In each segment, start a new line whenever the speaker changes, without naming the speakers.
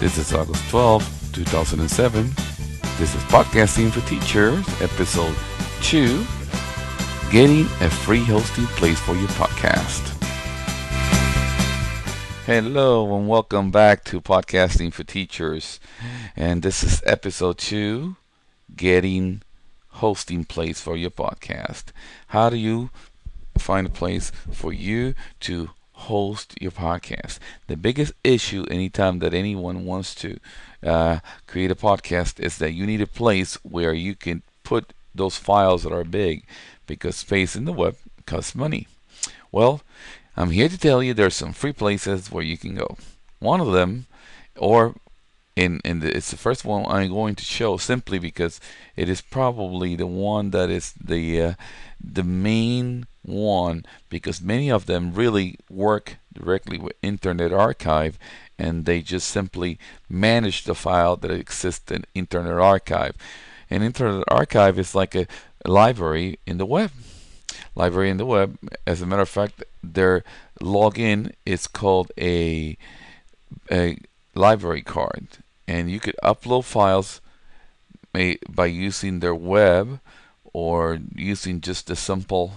This is August 12, 2007. This is Podcasting for Teachers, episode 2 Getting a Free Hosting Place for Your Podcast. Hello, and welcome back to Podcasting for Teachers. And this is episode 2 Getting Hosting Place for Your Podcast. How do you find a place for you to host your podcast. The biggest issue anytime that anyone wants to uh, create a podcast is that you need a place where you can put those files that are big because space in the web costs money. Well, I'm here to tell you there's some free places where you can go. One of them, or in, in the, it's the first one I'm going to show simply because it is probably the one that is the uh, the main one because many of them really work directly with Internet Archive and they just simply manage the file that exists in Internet Archive. And Internet Archive is like a, library in the web. Library in the web. As a matter of fact, their login is called a a library card, and you could upload files eh, by using their web or using just a simple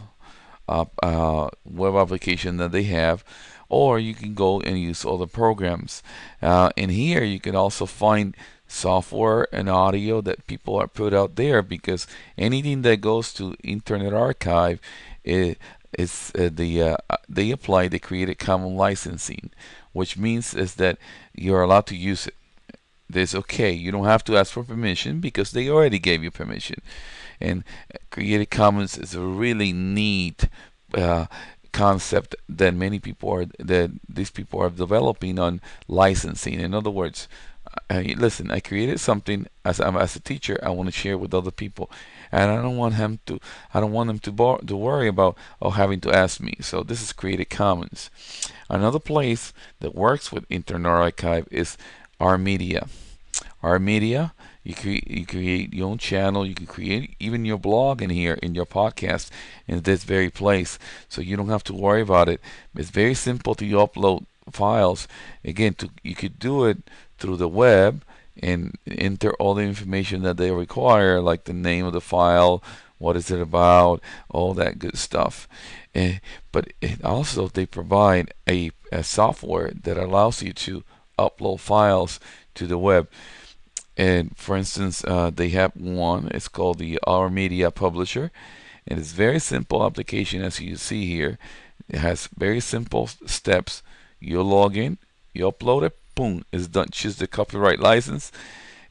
uh, uh, web application that they have or you can go and use other programs. Uh, in here you can also find software and audio that people are put out there because anything that goes to internet archive it, is uh, the uh, they apply the creative commons licensing which means is that you're allowed to use it. This okay. You don't have to ask for permission because they already gave you permission and Creative Commons is a really neat uh, concept that many people are that these people are developing on licensing. In other words, I, listen, I created something as I'm as a teacher. I want to share with other people, and I don't want him to. I don't want them to bar, to worry about oh having to ask me. So this is Creative Commons. Another place that works with Internet Archive is Ourmedia. R Media you create you create your own channel. You can create even your blog in here in your podcast in this very place, so you don't have to worry about it. It's very simple to upload files. Again, to you could do it through the web and enter all the information that they require, like the name of the file, what is it about, all that good stuff. Uh, but also they provide a, a software that allows you to upload files to the web. And for instance, uh, they have one. It's called the Ourmedia Publisher, and it's very simple application as you see here. It has very simple steps. You log in, you upload it, boom, it's done. Choose the copyright license,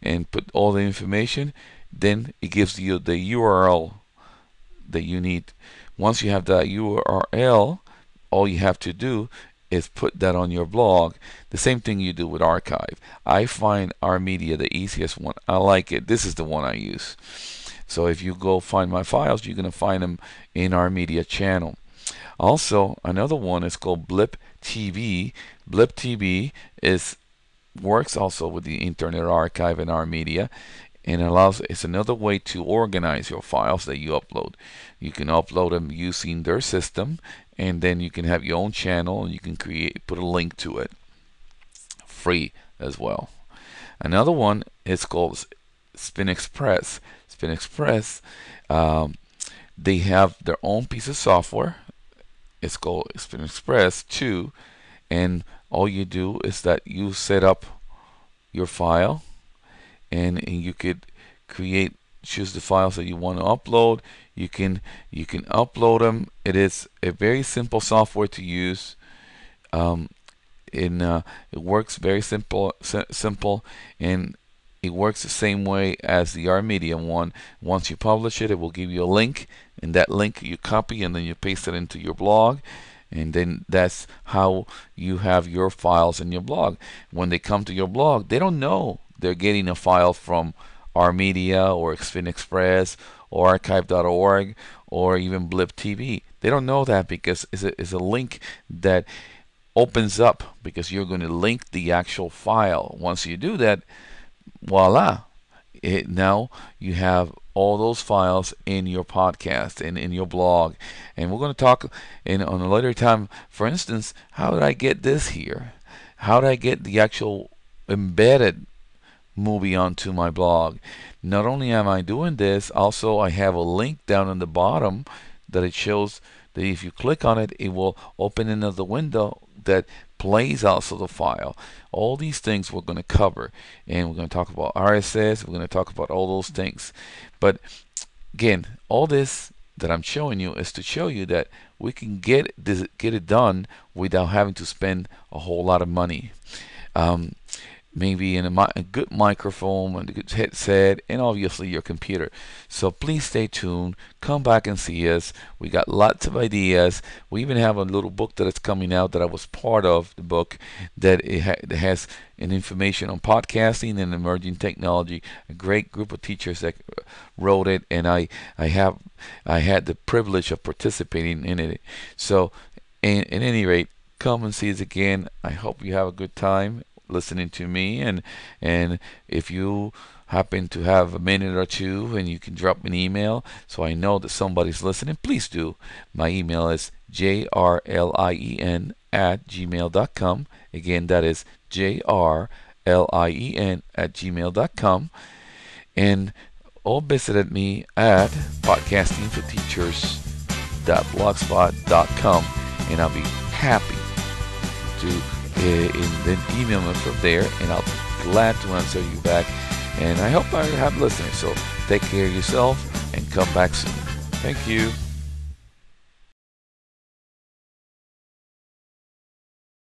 and put all the information. Then it gives you the URL that you need. Once you have that URL, all you have to do is put that on your blog. The same thing you do with archive. I find Ourmedia the easiest one. I like it. This is the one I use. So if you go find my files, you're going to find them in Ourmedia channel. Also, another one is called Blip TV. Blip.tv is works also with the Internet Archive and Ourmedia and allows it's another way to organize your files that you upload. You can upload them using their system and then you can have your own channel and you can create put a link to it. Free as well. Another one is called SpinXpress. Spin express um, they have their own piece of software. It's called SpinXpress 2 and all you do is that you set up your file and, you could create choose the files that you want to upload. You can you can upload them it is a very simple software to use. Um, in uh, it works very simple simple and it works the same way as the Ourmedia one. Once you publish it it will give you a link and that link you copy and then you paste it into your blog and then that's how you have your files in your blog. When they come to your blog they don't know they're getting a file from Ourmedia or SpinXpress or archive.org or even Blip.tv. They don't know that because it's a, it's a link that opens up because you're going to link the actual file. Once you do that, voila, it, now you have all those files in your podcast and in your blog. And we're going to talk in on a later time. For instance, how did I get this here? How did I get the actual embedded movie onto my blog. Not only am I doing this, also I have a link down in the bottom that it shows that if you click on it, it will open another window that plays also the file. All these things we're going to cover, and we're going to talk about RSS. We're going to talk about all those things. But again, all this that I'm showing you is to show you that we can get this, get it done without having to spend a whole lot of money. Um, maybe in a, a, good microphone and a good headset and obviously your computer. So please stay tuned. Come back and see us. We got lots of ideas. We even have a little book that is coming out that i was part of the book that it, ha- it has an information on podcasting and emerging technology. A great group of teachers that wrote it and i i have i had the privilege of participating in it. So in, at any rate come and see us again. I hope you have a good time listening to me and and if you happen to have a minute or two and you can drop an email so I know that somebody's listening, please do. My email is jrlien at gmail.com. Again, that is jrlien at gmail.com. And or visit me at podcastingforteachers.blogspot.com and I'll be happy to uh, then email me from there, and I'll be glad to answer you back. And I hope I have listeners. So take care of yourself and come back soon. Thank you.